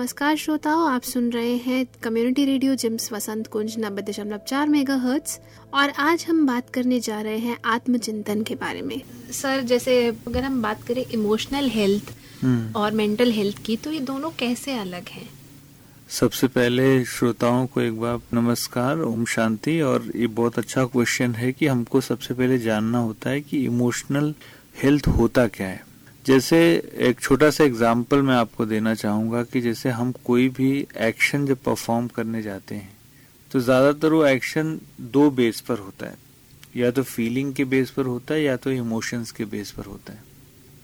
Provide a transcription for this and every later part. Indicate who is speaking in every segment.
Speaker 1: नमस्कार श्रोताओं आप सुन रहे हैं community radio JIMS Vasant Kunj नब्बे दशमलव चार मेगा हर्ट्स और आज हम बात करने जा रहे हैं आत्मचिंतन के बारे में। सर जैसे अगर हम बात करें इमोशनल हेल्थ हम्म। और मेंटल हेल्थ की तो ये दोनों कैसे अलग हैं?
Speaker 2: सबसे पहले श्रोताओं को एक बार नमस्कार ओम शांति। और ये बहुत अच्छा क्वेश्चन है कि हमको सबसे पहले जानना होता है कि इमोशनल हेल्थ होता क्या है। जैसे एक छोटा सा एग्ज़ाम्पल मैं आपको देना चाहूँगा कि जैसे हम कोई भी एक्शन जब परफॉर्म करने जाते हैं तो ज़्यादातर वो एक्शन दो बेस पर होता है। या तो फीलिंग के बेस पर होता है या तो इमोशंस के बेस पर होता है।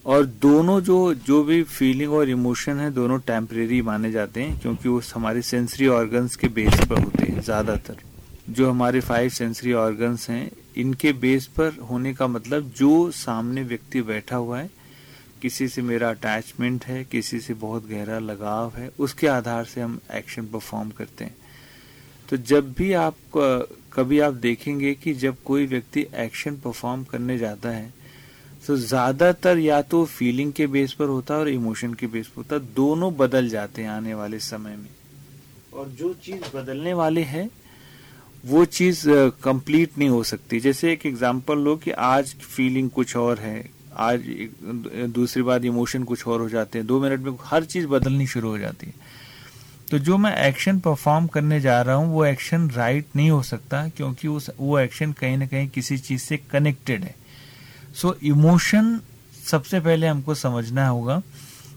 Speaker 2: और दोनों जो जो भी फीलिंग और इमोशन है, दोनों टेम्परेरी माने जाते हैं, क्योंकि वो हमारे सेंसरी ऑर्गन्स के बेस पर होते हैं ज़्यादातर। जो हमारे फाइव सेंसरी ऑर्गन्स हैं, इनके बेस पर होने का मतलब जो सामने व्यक्ति बैठा हुआ है किसी से मेरा अटैचमेंट है, किसी से बहुत गहरा लगाव है, उसके आधार से हम एक्शन परफॉर्म करते हैं। तो जब भी आप, कभी आप देखेंगे कि जब कोई व्यक्ति एक्शन परफॉर्म करने जाता है तो ज़्यादातर या तो फीलिंग के बेस पर होता है और इमोशन के बेस पर होता दोनों बदल जाते हैं आने वाले समय में। और जो चीज़ बदलने वाले है, वो चीज़ कंप्लीट नहीं हो सकती। जैसे एक एग्जांपल लो कि आज फीलिंग कुछ और है आज दूसरी बात इमोशन कुछ और हो जाते हैं। दो मिनट में हर चीज़ बदलनी शुरू हो जाती है। तो जो मैं एक्शन परफॉर्म करने जा रहा हूँ वो एक्शन राइट नहीं हो सकता क्योंकि उस वो एक्शन कहीं ना कहीं किसी चीज़ से कनेक्टेड है। सो so, इमोशन सबसे पहले हमको समझना होगा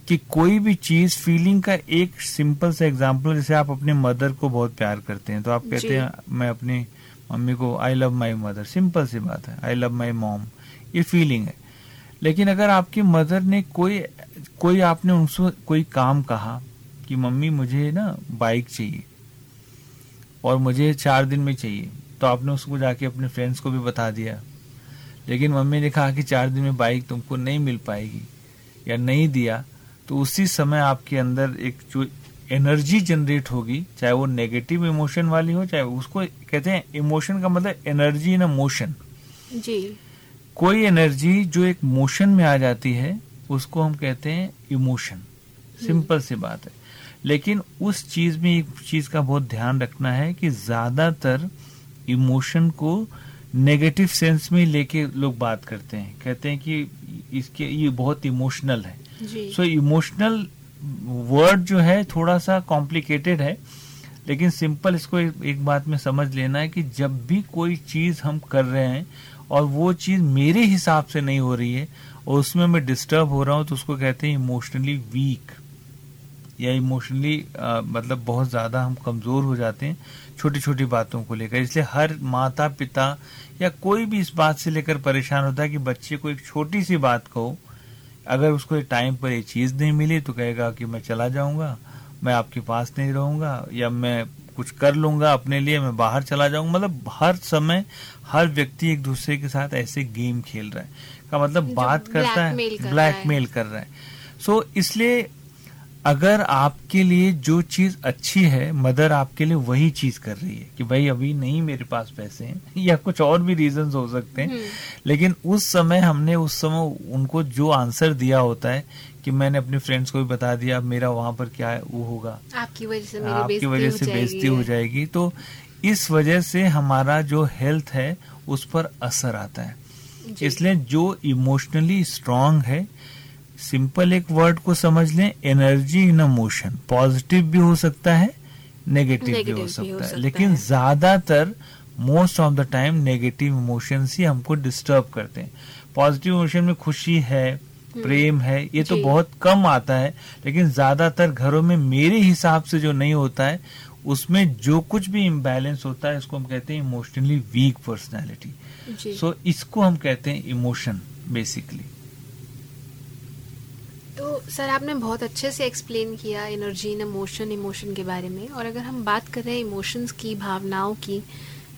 Speaker 2: कि कोई भी चीज़ फीलिंग का एक सिंपल सा एग्ज़ाम्पल जैसे आप अपने मदर को बहुत प्यार करते हैं तो आप कहते हैं मैं अपनी मम्मी को I love my mother simple सी बात है। आई लव माई मॉम ये फीलिंग है। लेकिन अगर आपकी मदर ने कोई कोई आपने उनसे कोई काम कहा कि मम्मी मुझे ना बाइक चाहिए और मुझे चार दिन में चाहिए तो आपने उसको जाके अपने फ्रेंड्स को भी बता दिया। लेकिन मम्मी ने कहा कि चार दिन में बाइक तुमको नहीं मिल पाएगी या नहीं दिया तो उसी समय आपके अंदर एक जो एनर्जी जनरेट होगी, चाहे वो नेगेटिव इमोशन वाली हो, चाहे उसको कहते हैं इमोशन का मतलब एनर्जी इन अ मोशन जी। कोई एनर्जी जो एक मोशन में आ जाती है उसको हम कहते हैं इमोशन। सिंपल सी बात है। लेकिन उस चीज़ में एक चीज़ का बहुत ध्यान रखना है कि ज़्यादातर इमोशन को नेगेटिव सेंस में लेके लोग बात करते हैं। कहते हैं कि इसके ये बहुत इमोशनल है। सो इमोशनल वर्ड जो है थोड़ा सा कॉम्प्लिकेटेड है लेकिन सिंपल इसको एक, एक बात में समझ लेना है कि जब भी कोई चीज़ हम कर रहे हैं और वो चीज़ मेरे हिसाब से नहीं हो रही है, और उसमें मैं डिस्टर्ब हो रहा हूँ तो उसको कहते हैं इमोशनली वीक या इमोशनली मतलब बहुत ज़्यादा हम कमज़ोर हो जाते हैं छोटी छोटी बातों को लेकर। इसलिए हर माता पिता या कोई भी इस बात से लेकर परेशान होता है कि बच्चे को एक छोटी सी बात कहो। अगर उसको टाइम पर ये चीज़ नहीं मिली तो कहेगा कि मैं चला जाऊँगा, मैं आपके पास नहीं रहूँगा, या मैं कुछ कर लूँगा अपने लिए मैं बाहर चला जाऊँगा। मतलब हर समय हर व्यक्ति एक दूसरे के साथ ऐसे गेम खेल रहा है। का मतलब बात करता है ब्लैकमेल कर रहा है। सो so, इसलिए अगर आपके लिए जो चीज़ अच्छी है मदर आपके लिए वही चीज़ कर रही है कि भाई अभी नहीं मेरे पास पैसे हैं या कुछ और भी रीजंस हो सकते हैं। हम्म। लेकिन उस समय हमने उस समय उनको जो आंसर दिया होता है कि मैंने अपने फ्रेंड्स को भी बता दिया अब मेरा वहाँ पर क्या है वो होगा।
Speaker 1: आपकी वजह से
Speaker 2: आपकी वजह से बेइज्जती हो जाएगी। तो इस वजह से हमारा जो हेल्थ है उस पर असर आता है। इसलिए जो इमोशनली स्ट्रांग है सिंपल एक वर्ड को समझ लें energy in a motion positive भी हो सकता है नेगेटिव भी हो सकता है. लेकिन ज़्यादातर most of the time negative emotions ही हमको डिस्टर्ब करते हैं. पॉजिटिव इमोशन में खुशी है हम्म। प्रेम है ये तो बहुत कम आता है लेकिन ज़्यादातर घरों में मेरे हिसाब से जो नहीं होता है उसमें जो कुछ भी इम्बैलेंस होता है इसको हम कहते हैं इमोशनली वीक पर्सनैलिटी सो इसको हम कहते हैं इमोशन बेसिकली
Speaker 1: तो सर, आपने बहुत अच्छे से एक्सप्लेन किया एनर्जी इन इमोशन इमोशन के बारे में। और अगर हम बात कर रहे हैं इमोशंस की, भावनाओं की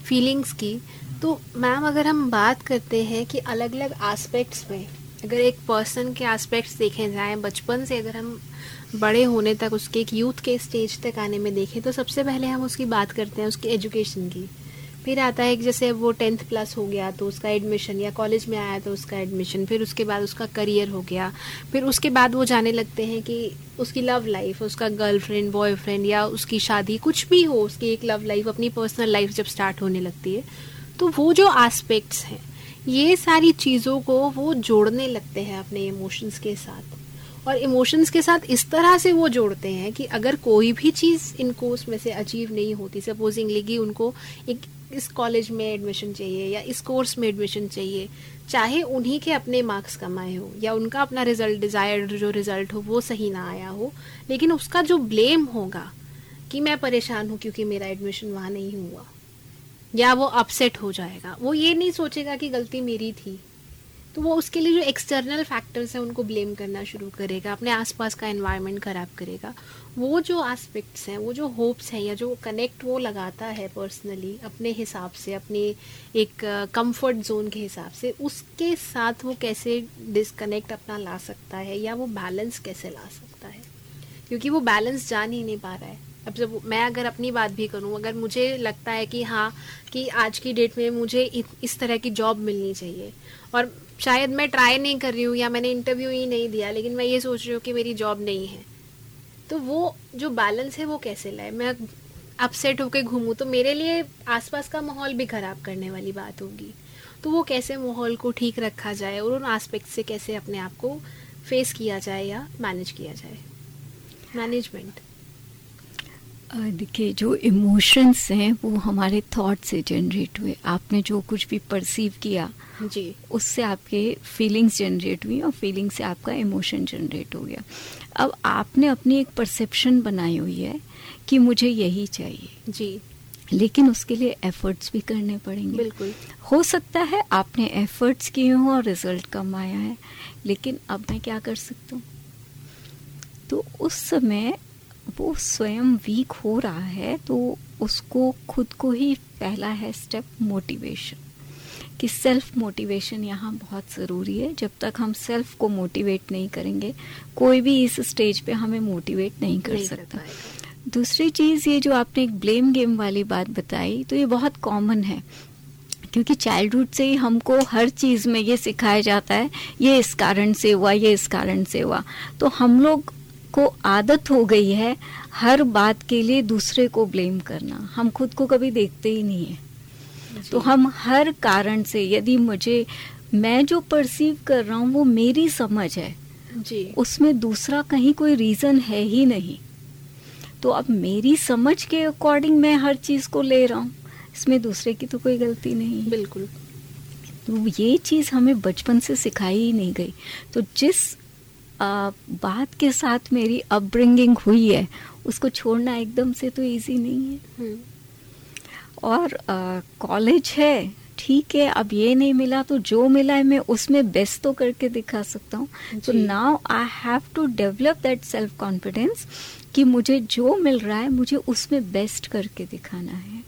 Speaker 1: फीलिंग्स की तो मैम अगर हम बात करते हैं कि अलग अलग एस्पेक्ट्स में, अगर एक पर्सन के एस्पेक्ट्स देखे जाएँ, बचपन से अगर हम बड़े होने तक, उसके एक यूथ के स्टेज तक आने में देखें तो सबसे पहले हम उसकी बात करते हैं, उसकी एजुकेशन की। फिर आता है जैसे वो टेंथ प्लस हो गया तो उसका एडमिशन या कॉलेज में आया तो उसका एडमिशन फिर उसके बाद उसका करियर हो गया। फिर उसके बाद वो जाने लगते हैं कि उसकी लव लाइफ उसका गर्लफ्रेंड बॉयफ्रेंड या उसकी शादी कुछ भी हो, उसकी एक लव लाइफ अपनी पर्सनल लाइफ जब स्टार्ट होने लगती है तो वो जो आस्पेक्ट्स हैं, ये सारी चीज़ों को वो जोड़ने लगते हैं अपने इमोशंस के साथ। और इमोशंस के साथ इस तरह से वो जोड़ते हैं कि अगर कोई भी चीज़ इनको उसमें से अचीव नहीं होती सपोजिंगली कि उनको एक इस कॉलेज में एडमिशन चाहिए या इस कोर्स में एडमिशन चाहिए, चाहे उन्हीं के अपने मार्क्स कमाए हो या उनका अपना रिज़ल्ट डिजायर्ड जो रिज़ल्ट हो, वो सही ना आया हो, लेकिन उसका जो ब्लेम होगा कि मैं परेशान हूँ क्योंकि मेरा एडमिशन वहाँ नहीं हुआ, या वो अपसेट हो जाएगा, वो ये नहीं सोचेगा कि गलती मेरी थी तो वो उसके लिए जो एक्सटर्नल फैक्टर्स हैं उनको ब्लेम करना शुरू करेगा, अपने आसपास का एनवायरनमेंट खराब करेगा। वो जो एस्पेक्ट्स हैं, वो जो होप्स हैं या जो कनेक्ट वो लगाता है पर्सनली अपने हिसाब से, अपने एक कंफर्ट जोन के हिसाब से, उसके साथ वो कैसे डिसकनेक्ट अपना ला सकता है या वो बैलेंस कैसे ला सकता है? क्योंकि वो बैलेंस जान ही नहीं पा रहा है। अब जब मैं अगर अपनी बात भी करूँ, अगर मुझे लगता है कि हाँ कि आज की डेट में मुझे इस तरह की जॉब मिलनी चाहिए और शायद मैं ट्राई नहीं कर रही हूँ या मैंने इंटरव्यू ही नहीं दिया, लेकिन मैं ये सोच रही हूँ कि मेरी जॉब नहीं है। तो वो जो बैलेंस है वो कैसे लाए? मैं अपसेट होकर घूमूँ तो मेरे लिए आसपास का माहौल भी खराब करने वाली बात होगी। तो वो कैसे माहौल को ठीक रखा जाए और उन आस्पेक्ट से कैसे अपने आप को फेस किया जाए या मैनेज किया जाए? मैनेजमेंट
Speaker 3: देखिए जो इमोशंस हैं वो हमारे थॉट से जनरेट हुए। आपने जो कुछ भी परसीव किया
Speaker 1: जी।
Speaker 3: उससे आपके फीलिंग्स जनरेट हुई और फीलिंग से आपका इमोशन जनरेट हो गया। अब आपने अपनी एक परसेप्शन बनाई हुई है कि मुझे यही चाहिए।
Speaker 1: जी।
Speaker 3: लेकिन उसके लिए एफर्ट्स भी करने पड़ेंगे।
Speaker 1: बिल्कुल।
Speaker 3: हो सकता है आपने एफर्ट्स किए हों और रिज़ल्ट कम आया है लेकिन अब मैं क्या कर सकता हूँ? तो उस समय वो स्वयं वीक हो रहा है तो उसको खुद को ही पहला है स्टेप मोटिवेशन कि सेल्फ मोटिवेशन यहाँ बहुत ज़रूरी है। जब तक हम सेल्फ को मोटिवेट नहीं करेंगे कोई भी इस स्टेज पे हमें मोटिवेट नहीं कर नहीं सकता। दूसरी चीज़ ये जो आपने एक ब्लेम गेम वाली बात बताई तो ये बहुत कॉमन है। क्योंकि चाइल्डहुड से ही हमको हर चीज़ में ये सिखाया जाता है ये इस कारण से हुआ ये इस कारण से हुआ। तो हम लोग को आदत हो गई है हर बात के लिए दूसरे को ब्लेम करना। हम खुद को कभी देखते ही नहीं है। तो हम हर कारण से यदि मुझे मैं जो परसीव कर रहा हूँ वो मेरी समझ है
Speaker 1: जी।
Speaker 3: उसमें दूसरा कहीं कोई रीजन है ही नहीं। तो अब मेरी समझ के अकॉर्डिंग मैं हर चीज़ को ले रहा हूँ इसमें दूसरे की तो कोई गलती नहीं
Speaker 1: बिल्कुल।
Speaker 3: तो ये चीज़ हमें बचपन से सिखाई ही नहीं गई। तो जिस बात के साथ मेरी अपब्रिंगिंग हुई है। उसको छोड़ना एकदम से तो इजी नहीं है। हम्म। और कॉलेज है ठीक है अब ये नहीं मिला तो जो मिला है मैं उसमें बेस्ट तो करके दिखा सकता हूँ। तो now I have to develop that self confidence कि मुझे जो मिल रहा है मुझे उसमें बेस्ट करके दिखाना है।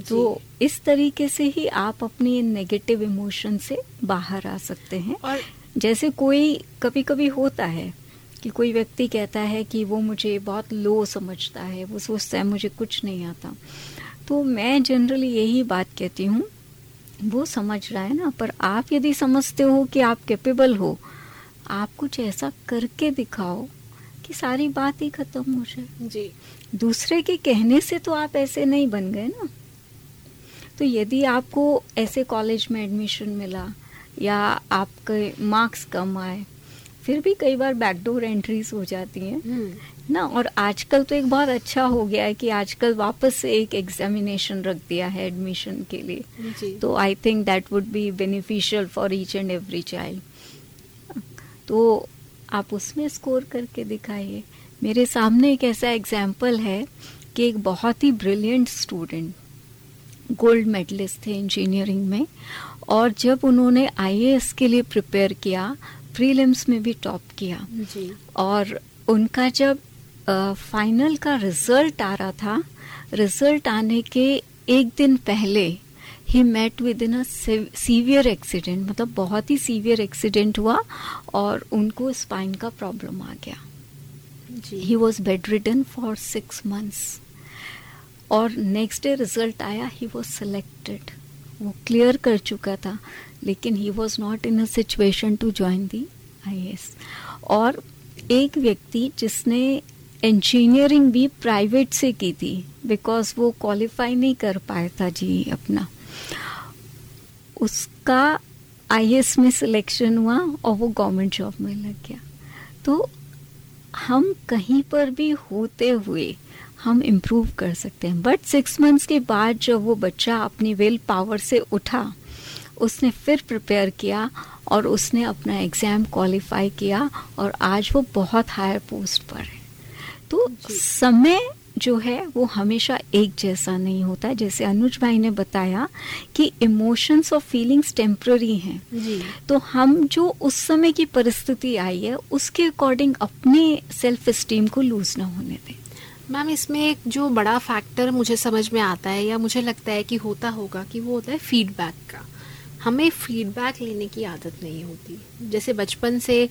Speaker 3: तो इस तरीके से ही आप अपनी नेगेटिव इमोशन से बाहर आ सकते हैं।
Speaker 1: और
Speaker 3: जैसे कोई कभी कभी होता है कि कोई व्यक्ति कहता है कि वो मुझे बहुत लो समझता है वो सोचता है मुझे कुछ नहीं आता। तो मैं जनरली यही बात कहती हूँ वो समझ रहा है ना पर आप यदि समझते हो कि आप कैपेबल हो आप कुछ ऐसा करके दिखाओ कि सारी बात ही खत्म हो जाए।
Speaker 1: जी।
Speaker 3: दूसरे के कहने से तो आप ऐसे नहीं बन गए ना। तो यदि आपको ऐसे कॉलेज में एडमिशन मिला या आपके मार्क्स कम आए फिर भी कई बार बैकडोर एंट्रीज हो जाती हैं। हम्म। ना और आजकल तो एक बहुत अच्छा हो गया है कि आजकल वापस से एक एग्जामिनेशन रख दिया है एडमिशन के लिए। तो I think that would be beneficial for each and every child तो आप उसमें स्कोर करके दिखाइए। मेरे सामने एक ऐसा एग्ज़ाम्पल है कि एक बहुत ही ब्रिलियंट स्टूडेंट गोल्ड मेडलिस्ट थे इंजीनियरिंग में और जब उन्होंने आईएएस के लिए प्रिपेयर किया प्रीलिम्स में भी टॉप किया।
Speaker 1: जी।
Speaker 3: और उनका जब फाइनल का रिज़ल्ट आ रहा था रिज़ल्ट आने के एक दिन पहले ही met with in severe accident मतलब बहुत ही सीवियर एक्सीडेंट हुआ और उनको स्पाइन का प्रॉब्लम आ गया। He was bedridden for six months और नेक्स्ट डे रिज़ल्ट आया ही वॉज़ सेलेक्टेड वो क्लियर कर चुका था, लेकिन he was not in a situation to join the I और एक व्यक्ति जिसने इंजीनियरिंग भी प्राइवेट से की थी बिकॉज़ वो क्वालिफाई नहीं कर पाया था जी अपना। उसका आईएएस में सिलेक्शन हुआ और वो गवर्नमेंट जॉब में लग गया। तो हम कहीं पर भी होते हुए हम इम्प्रूव कर सकते हैं। बट सिक्स मंथ्स के बाद जब वो बच्चा अपनी विल पावर से उठा उसने फिर प्रिपेयर किया और उसने अपना एग्ज़ाम क्वालिफाई किया और आज वो बहुत हायर पोस्ट पर है। तो समय जो है वो हमेशा एक जैसा नहीं होता। जैसे अनुज भाई ने बताया कि इमोशंस और फीलिंग्स टेम्प्ररी हैं। तो हम जो उस समय की परिस्थिति आई है उसके अकॉर्डिंग अपने सेल्फ स्टीम को लूज ना होने दें।
Speaker 1: मैम, इसमें एक जो बड़ा फैक्टर मुझे समझ में आता है या मुझे लगता है कि होता होगा कि वो होता है फीडबैक का। हमें फीडबैक लेने की आदत नहीं होती। जैसे बचपन से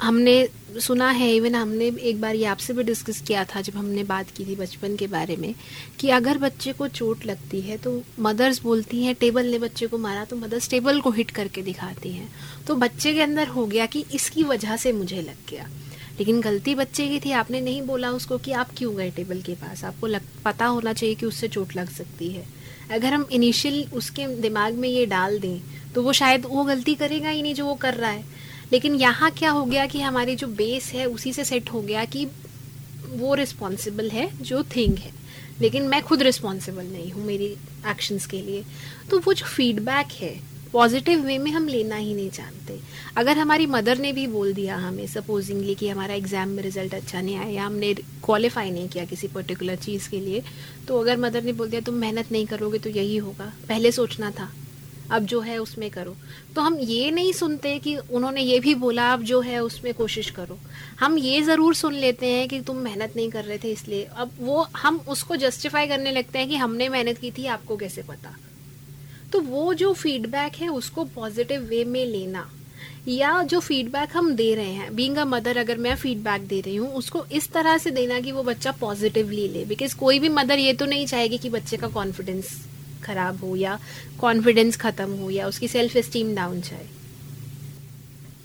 Speaker 1: हमने सुना है इवन हमने एक बार ये आपसे भी डिस्कस किया था जब हमने बात की थी बचपन के बारे में, कि अगर बच्चे को चोट लगती है तो मदर्स बोलती हैं, टेबल ने बच्चे को मारा तो मदर्स टेबल को हिट करके दिखाती हैं। तो बच्चे के अंदर हो गया कि इसकी वजह से मुझे लग गया। लेकिन गलती बच्चे की थी आपने नहीं बोला उसको कि आप क्यों गए टेबल के पास? आपको लग, पता होना चाहिए कि उससे चोट लग सकती है। अगर हम इनिशियल उसके दिमाग में ये डाल दें तो वो शायद वो गलती करेगा ही नहीं जो वो कर रहा है। लेकिन यहाँ क्या हो गया कि हमारी जो बेस है उसी से सेट हो गया कि वो रिस्पॉन्सिबल है जो थिंग है। लेकिन मैं खुद रिस्पॉन्सिबल नहीं हूँ मेरी एक्शंस के लिए। तो वो जो फीडबैक है पॉजिटिव वे में हम लेना ही नहीं जानते। अगर हमारी मदर ने भी बोल दिया हमें सपोजिंगली कि हमारा एग्ज़ाम में रिज़ल्ट अच्छा नहीं आया या हमने क्वालिफाई नहीं किया किसी पर्टिकुलर चीज़ के लिए तो अगर मदर ने बोल दिया, तुम मेहनत नहीं करोगे तो यही होगा। पहले सोचना था, अब जो है उसमें करो। तो हम ये नहीं सुनते कि उन्होंने ये भी बोला, अब जो है उसमें कोशिश करो। हम ये ज़रूर सुन लेते हैं कि तुम मेहनत नहीं कर रहे थे इसलिए। अब वो, हम उसको जस्टिफाई करने लगते हैं कि हमने मेहनत की थी, आपको कैसे पता? तो वो जो फीडबैक है, उसको पॉजिटिव वे में लेना। या जो फीडबैक हम दे रहे हैं बींग अ मदर अगर मैं फीडबैक दे रही हूँ, उसको इस तरह से देना कि वो बच्चा पॉजिटिवली ले बिकॉज़ कोई भी मदर ये तो नहीं चाहेगी कि बच्चे का कॉन्फिडेंस खराब हो या कॉन्फिडेंस खत्म हो या उसकी सेल्फ एस्टीम डाउन जाए।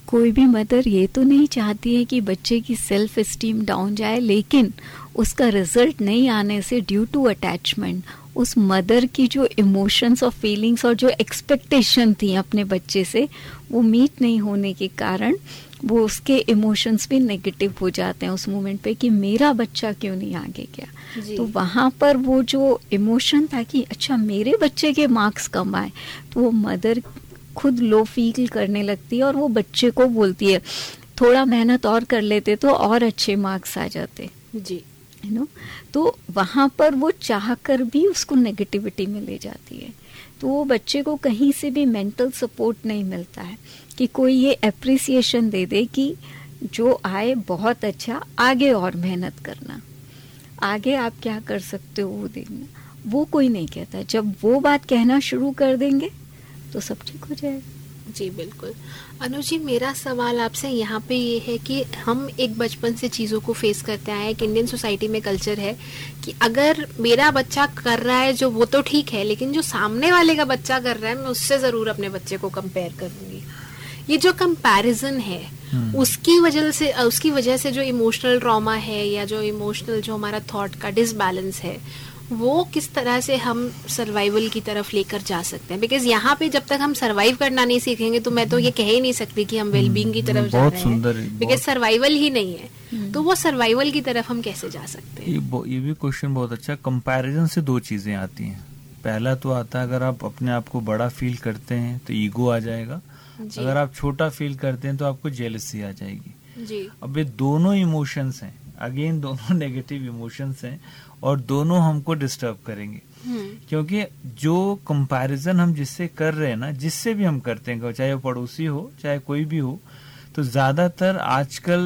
Speaker 3: कोई भी मदर ये तो नहीं चाहती है कि बच्चे की सेल्फ एस्टीम डाउन जाए, लेकिन उसका रिज़ल्ट नहीं आने से ड्यू टू अटैचमेंट उस मदर की जो इमोशंस और फीलिंग्स और जो एक्सपेक्टेशन थी अपने बच्चे से वो मीट नहीं होने के कारण वो उसके इमोशंस भी नेगेटिव हो जाते हैं उस मोमेंट पे कि मेरा बच्चा क्यों नहीं आगे गया। तो वहाँ पर वो जो इमोशन था कि अच्छा मेरे बच्चे के मार्क्स कम आए तो वो मदर खुद लो फील करने लगती है और वो बच्चे को बोलती है थोड़ा मेहनत और कर लेते तो और अच्छे मार्क्स आ जाते।
Speaker 1: जी।
Speaker 3: You know? तो वहाँ पर वो चाह कर भी उसको नेगेटिविटी में ले जाती है। तो वो बच्चे को कहीं से भी मेंटल सपोर्ट नहीं मिलता है कि कोई ये अप्रिसिएशन दे दे कि जो आए बहुत अच्छा आगे और मेहनत करना। आगे आप क्या कर सकते हो वो देखना। वो कोई नहीं कहता। जब वो बात कहना शुरू कर देंगे तो सब ठीक हो जाएगा।
Speaker 1: जी, बिल्कुल। अनुज जी मेरा सवाल आपसे यहाँ पे ये है कि हम एक बचपन से चीज़ों को फेस करते आए एक इंडियन सोसाइटी में कल्चर है कि अगर मेरा बच्चा कर रहा है जो वो तो ठीक है लेकिन जो सामने वाले का बच्चा कर रहा है मैं उससे ज़रूर अपने बच्चे को कंपेयर करूँगी ये जो कंपैरिजन है हम्म। उसकी वजह से उसकी वजह से जो इमोशनल ट्रॉमा है या जो इमोशनल जो हमारा थॉट का डिसबैलेंस है वो किस तरह से हम सर्वाइवल की तरफ़ लेकर जा सकते हैं? बिकॉज़ यहाँ पे जब तक हम सर्वाइव करना नहीं सीखेंगे तो मैं तो ये कह ही नहीं सकती कि हम वेलबींग की हम्म, तरफ़ जा रहे हैं। बिकॉज़ सर्वाइवल ही नहीं है। हम्म। तो वो सर्वाइवल की तरफ़ हम कैसे जा सकते हैं?
Speaker 2: ये, ये भी क्वेश्चन बहुत अच्छा। कंपैरिजन से दो चीज़ें आती हैं। पहला तो आता है अगर आप अपने आप को बड़ा फील करते हैं तो ईगो आ जाएगा। अगर आप छोटा फील करते हैं तो आपको जेलसी आ जाएगी।
Speaker 1: जी।
Speaker 2: अब ये दोनों इमोशंस हैं। अगेन दोनों नेगेटिव इमोशंस हैं। और दोनों हमको डिस्टर्ब करेंगे। हम्म। क्योंकि जो कंपैरिजन हम जिससे कर रहे हैं ना जिससे भी हम करते हैं चाहे वो पड़ोसी हो चाहे कोई भी हो तो ज़्यादातर आजकल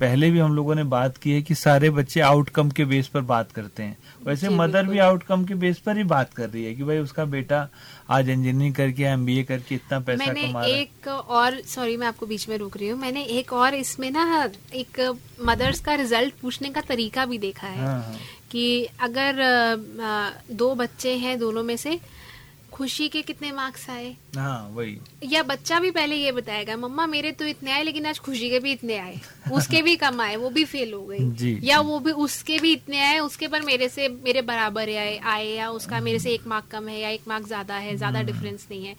Speaker 2: पहले भी हम लोगों ने बात की है कि सारे बच्चे आउटकम के बेस पर बात करते हैं। वैसे मदर भी आउटकम के बेस पर ही बात कर रही है कि भाई उसका बेटा आज इंजीनियरिंग करके एम एमबीए करके इतना पैसा
Speaker 1: मैंने
Speaker 2: कमा
Speaker 1: एक और सॉरी मैं आपको बीच में रोक रही हूँ। मैंने एक और इसमें ना एक मदर्स का रिज़ल्ट पूछने का तरीका भी देखा है। हाँ, हाँ. कि अगर दो बच्चे हैं दोनों में से खुशी के कितने मार्क्स आए?
Speaker 2: हाँ वही।
Speaker 1: या बच्चा भी पहले ये बताएगा मम्मा मेरे तो इतने आए लेकिन आज खुशी के भी इतने आए। उसके भी कम आए वो भी फेल हो। गई। या वो भी उसके भी इतने आए उसके पर मेरे से मेरे बराबर आए आए या उसका मेरे से एक मार्क कम है या एक मार्क ज़्यादा है ज़्यादा
Speaker 2: हम्म।
Speaker 1: डिफरेंस नहीं है।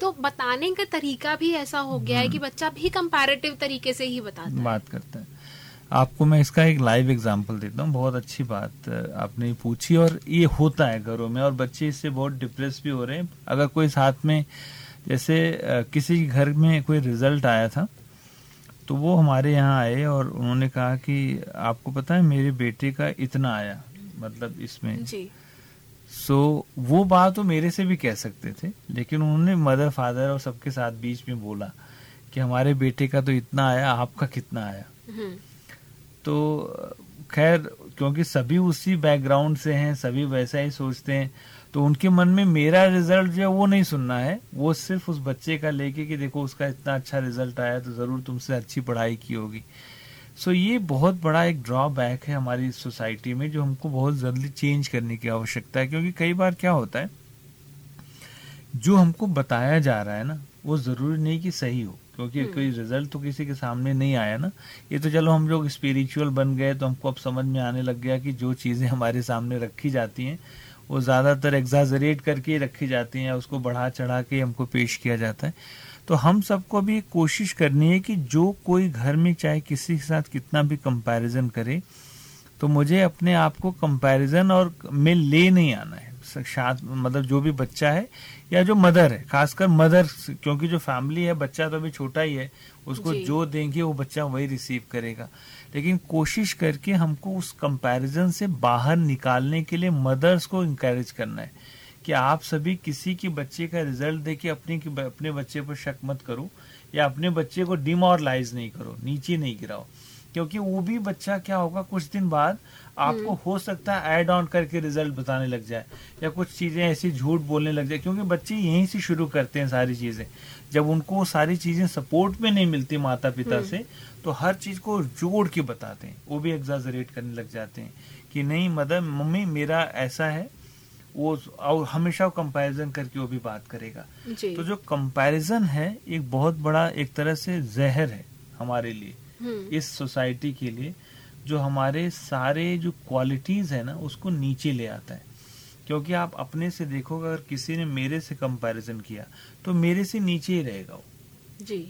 Speaker 1: तो बताने का तरीका भी ऐसा हो गया है कि बच्चा भी कंपैरेटिव तरीके से ही बताता
Speaker 2: बात करता हैं। आपको मैं इसका एक लाइव एग्जांपल देता हूँ। बहुत अच्छी बात आपने पूछी और ये होता है घरों में और बच्चे इससे बहुत डिप्रेस भी हो रहे हैं। अगर कोई साथ में जैसे किसी घर में कोई रिज़ल्ट आया था तो वो हमारे यहाँ आए और उन्होंने कहा कि आपको पता है मेरे बेटे का इतना आया मतलब इसमें।
Speaker 1: जी।
Speaker 2: सो so, वो बात वो मेरे से भी कह सकते थे लेकिन उन्होंने मदर फादर और सबके साथ बीच में बोला कि हमारे बेटे का तो इतना आया आपका कितना आया?
Speaker 1: हम्म।
Speaker 2: तो खैर, क्योंकि सभी उसी बैकग्राउंड से हैं, सभी वैसा ही सोचते हैं तो उनके मन में मेरा रिज़ल्ट जो है वो नहीं सुनना है। वो सिर्फ़ उस बच्चे का लेके कि देखो, उसका इतना अच्छा रिज़ल्ट आया तो ज़रूर तुमसे अच्छी पढ़ाई की होगी। सो ये बहुत बड़ा एक ड्रॉबैक है हमारी सोसाइटी में, जो हमको बहुत जल्दी चेंज करने की आवश्यकता है। क्योंकि कई बार क्या होता है, जो हमको बताया जा रहा है ना, वो ज़रूरी नहीं कि सही हो। क्योंकि कोई रिज़ल्ट तो किसी के सामने नहीं आया ना। ये तो चलो हम लोग स्पिरिचुअल बन गए तो हमको अब समझ में आने लग गया कि जो चीज़ें हमारे सामने रखी जाती हैं वो ज़्यादातर एग्जाजरेट करके रखी जाती हैं उसको बढ़ा चढ़ा के हमको पेश किया जाता है। तो हम सबको भी कोशिश करनी है कि जो कोई घर में चाहे किसी के साथ कितना भी कंपैरिजन करे तो मुझे अपने आप को कंपैरिजन और में ले नहीं आना है। साथ मतलब जो भी बच्चा है या जो मदर है खासकर मदर क्योंकि जो फैमिली है बच्चा तो अभी छोटा ही है उसको
Speaker 1: जो।
Speaker 2: देंगे वो बच्चा वही रिसीव करेगा। लेकिन कोशिश करके हमको उस कंपैरिजन से बाहर निकालने के लिए मदर्स को इंकरेज करना है कि आप सभी किसी के बच्चे का रिज़ल्ट देके अपने अपने बच्चे पर शक मत करो या अपने बच्चे को डिमोरलाइज नहीं करो नीचे नहीं गिराओ। क्योंकि वो भी बच्चा क्या होगा कुछ दिन बाद आपको हो सकता है एड ऑन करके रिज़ल्ट बताने लग जाए या कुछ चीज़ें ऐसी झूठ बोलने लग जाए क्योंकि बच्चे यहीं से शुरू करते हैं सारी चीज़ें। जब उनको सारी चीज़ें सपोर्ट में नहीं मिलती माता पिता से तो हर चीज़ को जोड़ के बताते हैं। वो भी एग्जाजरेट करने लग जाते हैं कि नहीं मदर मम्मी मेरा ऐसा है वो और हमेशा कंपैरिजन करके वो भी बात करेगा। तो जो कंपैरिजन है एक बहुत बड़ा एक तरह से जहर है हमारे लिए
Speaker 1: हम्म।
Speaker 2: इस सोसाइटी के लिए। जो हमारे सारे जो क्वालिटीज है ना उसको नीचे ले आता है। क्योंकि आप अपने से देखोगे अगर किसी ने मेरे से कंपैरिजन किया तो मेरे से नीचे ही रहेगा वो।
Speaker 1: जी।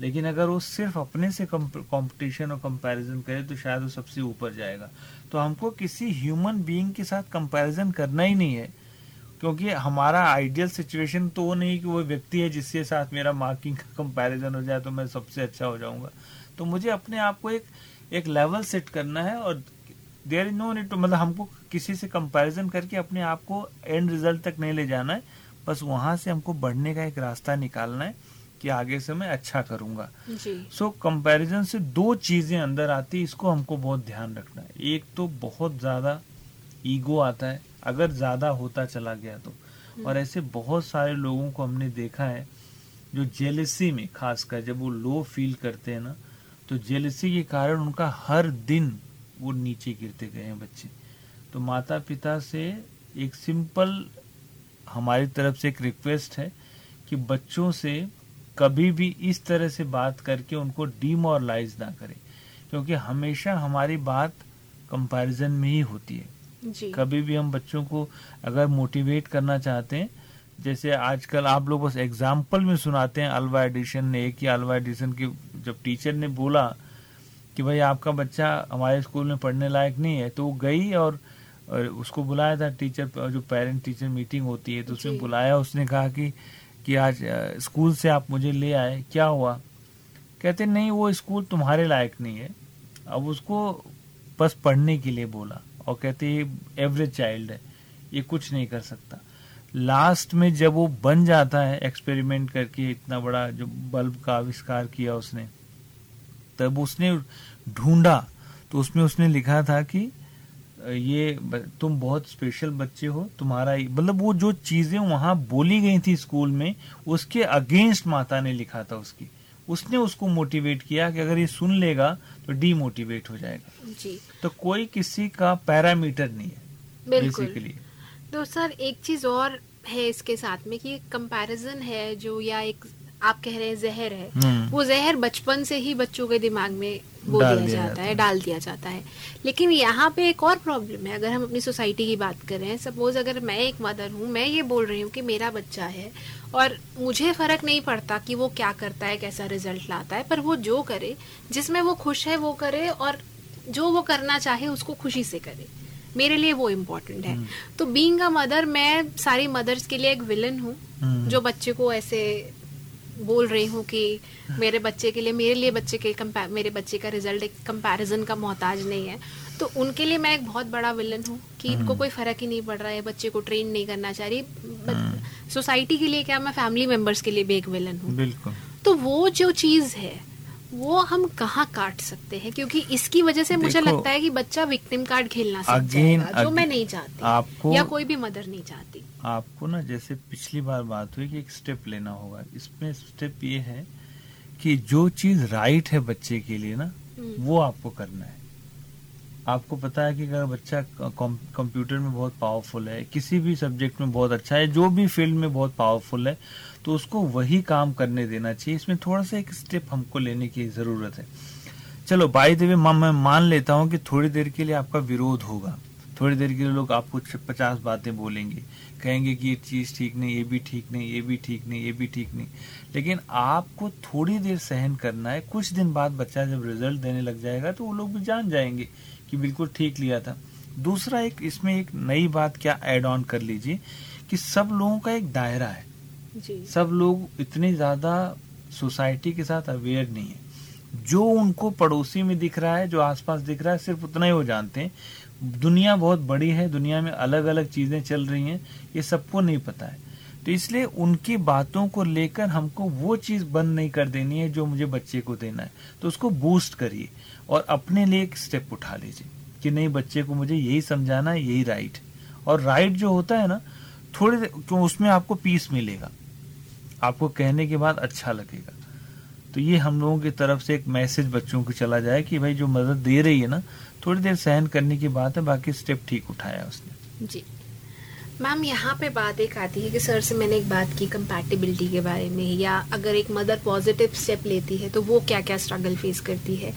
Speaker 2: लेकिन अगर वो सिर्फ़ अपने से कंपटीशन और कंपैरिजन करे तो शायद वो सबसे ऊपर जाएगा। तो हमको किसी ह्यूमन बीइंग के साथ कंपैरिजन करना ही नहीं है। क्योंकि हमारा आइडियल सिचुएशन तो वो नहीं कि वो व्यक्ति है जिसके साथ मेरा मार्किंग का कंपैरिजन हो जाए तो मैं सबसे अच्छा हो जाऊँगा। तो मुझे अपने आप को एक एक लेवल सेट करना है और there is no need to मतलब हमको किसी से कंपैरिजन करके अपने आप को एंड रिज़ल्ट तक नहीं ले जाना है। बस वहाँ से हमको बढ़ने का एक रास्ता निकालना है कि आगे से मैं अच्छा करूँगा। सो कंपैरिजन so, से दो चीज़ें अंदर आती इसको हमको बहुत ध्यान रखना है। एक तो बहुत ज़्यादा ईगो आता है अगर ज़्यादा होता चला गया तो। और ऐसे बहुत सारे लोगों को हमने देखा है जो जेलसी में खासकर जब वो लो फील करते हैं ना तो जेलसी के कारण उनका हर दिन वो नीचे गिरते गए हैं बच्चे। तो माता पिता से एक सिंपल हमारी तरफ़ से एक रिक्वेस्ट है कि बच्चों से कभी भी इस तरह से बात करके उनको डीमोरलाइज ना करें क्योंकि हमेशा हमारी बात कंपैरिजन में ही होती है।
Speaker 1: जी।
Speaker 2: कभी भी हम बच्चों को अगर मोटिवेट करना चाहते हैं जैसे आजकल आप लोग बस एग्ज़ाम्पल में सुनाते हैं अलवा एडिशन ने एक ही अलवा एडिशन की जब टीचर ने बोला कि भाई आपका बच्चा हमारे स्कूल में पढ़ने लायक नहीं है तो वो गई और, और उसको बुलाया था टीचर जो पेरेंट टीचर मीटिंग होती है तो उसने बुलाया उसने कहा कि कि आज स्कूल से आप मुझे ले आए क्या हुआ? कहते नहीं वो स्कूल तुम्हारे लायक नहीं है। अब उसको बस पढ़ने के लिए बोला और कहते ये एवरेज चाइल्ड है ये कुछ नहीं कर सकता। लास्ट में जब वो बन जाता है एक्सपेरिमेंट करके इतना बड़ा जो बल्ब का आविष्कार किया उसने तब उसने ढूंढा तो उसमें उसने लिखा था कि ये तुम बहुत स्पेशल बच्चे हो तुम्हारा मतलब वो जो चीज़ें वहाँ बोली गई थी स्कूल में उसके अगेंस्ट माता ने लिखा था उसकी। उसने उसको मोटिवेट किया कि अगर ये सुन लेगा तो डीमोटिवेट हो जाएगा।
Speaker 1: जी।
Speaker 2: तो कोई किसी का पैरामीटर नहीं है बेसिकली
Speaker 1: तो सर एक चीज़ और है इसके साथ में कि कंपैरिजन है जो या एक आप कह रहे हैं जहर है
Speaker 2: हम्म।
Speaker 1: वो जहर बचपन से ही बच्चों के दिमाग में वो
Speaker 2: डाल
Speaker 1: दिया
Speaker 2: दिया
Speaker 1: जाता है
Speaker 2: है।
Speaker 1: डाल दिया जाता है लेकिन यहाँ पे एक और प्रॉब्लम है अगर हम अपनी सोसाइटी की बात कर रहे हैं सपोज़ अगर मैं एक मदर हूँ मैं ये बोल रही हूँ कि मेरा बच्चा है और मुझे फ़र्क नहीं पड़ता कि वो क्या करता है कैसा रिज़ल्ट लाता है पर वो जो करे जिसमें वो खुश है वो करे और जो वो करना चाहे उसको खुशी से करे मेरे लिए वो इम्पोर्टेंट है। तो बींग अ मदर मैं सारी मदर्स के लिए एक विलन हूँ
Speaker 2: हम्म।
Speaker 1: जो बच्चे को ऐसे बोल रही हूँ कि मेरे बच्चे के लिए मेरे लिए बच्चे के मेरे बच्चे का रिज़ल्ट एक कंपैरिजन का मोहताज नहीं है। तो उनके लिए मैं एक बहुत बड़ा विलन हूँ कि इनको कोई फ़र्क ही नहीं पड़ रहा है बच्चे को ट्रेन नहीं करना चाह रही। सोसाइटी के लिए क्या मैं फैमिली मेंबर्स के लिए भी एक विलन हूँ। तो वो जो चीज़ है वो हम कहाँ काट सकते हैं? क्योंकि इसकी वजह से मुझे लगता है कि बच्चा विक्टिम कार्ड खेलना जाएगा जो मैं नहीं चाहती
Speaker 2: आपको-
Speaker 1: या कोई भी मदर नहीं चाहती।
Speaker 2: आपको ना जैसे पिछली बार बात हुई कि एक स्टेप लेना होगा। इसमें स्टेप ये है कि जो चीज़ राइट है बच्चे के लिए ना
Speaker 1: हम्म।
Speaker 2: वो आपको करना है। आपको पता है कि अगर बच्चा कंप्यूटर में बहुत पावरफुल है किसी भी सब्जेक्ट में बहुत अच्छा है जो भी फ़ील्ड में बहुत पावरफुल है तो उसको वही काम करने देना चाहिए। इसमें थोड़ा सा एक स्टेप हमको लेने की ज़रूरत है। चलो बाई द वे मैं मान लेता हूँ कि थोड़ी देर के लिए आपका विरोध होगा। थोड़ी देर के लिए लोग आपको पचास बातें बोलेंगे। कहेंगे कि ये चीज़ ठीक नहीं, ये भी ठीक नहीं, ये भी ठीक नहीं, ये भी ठीक नहीं। लेकिन आपको थोड़ी देर सहन करना है। कुछ दिन बाद बच्चा जब रिज़ल्ट देने लग जाएगा तो वो लोग भी जान जाएँगे कि बिल्कुल ठीक लिया था। दूसरा एक, इसमें एक नई बात क्या ऐड ऑन कर लीजिए कि सब लोगों का एक दायरा है।
Speaker 1: जी।
Speaker 2: सब लोग इतने ज़्यादा सोसाइटी के साथ अवेयर नहीं है। जो उनको पड़ोसी में दिख रहा है, जो आसपास दिख रहा है, सिर्फ़ उतना ही वो जानते हैं। दुनिया बहुत बड़ी है, दुनिया में अलग अलग चीज़ें चल रही हैं, ये सबको नहीं पता है। तो इसलिए उनकी बातों को लेकर हमको वो चीज़ बंद नहीं कर देनी है जो मुझे बच्चे को देना है। तो उसको बूस्ट करिए और अपने लिए एक स्टेप उठा लीजिए कि नहीं, बच्चे को मुझे यही समझाना है, यही राइट और राइट जो होता है ना, थोड़ी क्यों उसमें आपको पीस मिलेगा। आपको कहने के बाद अच्छा लगेगा। तो ये हम लोगों की तरफ़ से एक मैसेज बच्चों को चला जाए कि भाई जो मदद दे रही है ना, थोड़ी देर सहन करने की बात है, बाकी स्टेप ठीक उठाया उसने।
Speaker 1: जी। मैम, यहाँ पे बात एक आती है कि सर से मैंने एक बात की कंपैटिबिलिटी के बारे में, या अगर एक मदर पॉजिटिव स्टेप लेती है तो वो क्या क्या स्ट्रगल फेस करती है?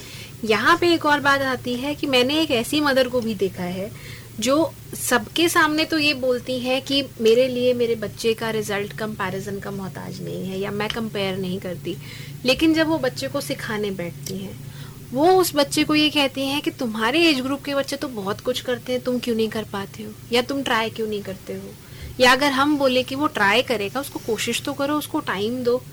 Speaker 1: यहाँ पे एक और बात आती है कि मैंने एक ऐसी मदर को भी देखा है जो सबके सामने तो ये बोलती है कि मेरे लिए मेरे बच्चे का रिज़ल्ट कंपैरिजन का मोहताज नहीं है या मैं कंपेयर नहीं करती। लेकिन जब वो बच्चे को सिखाने बैठती हैं, वो उस बच्चे को ये कहती हैं कि तुम्हारे एज ग्रुप के बच्चे तो बहुत कुछ करते हैं, तुम क्यों नहीं कर पाते हो? या तुम ट्राई क्यों नहीं करते हो? या अगर हम बोले कि वो ट्राई करेगा, उसको कोशिश तो करो, उसको टाइम दो।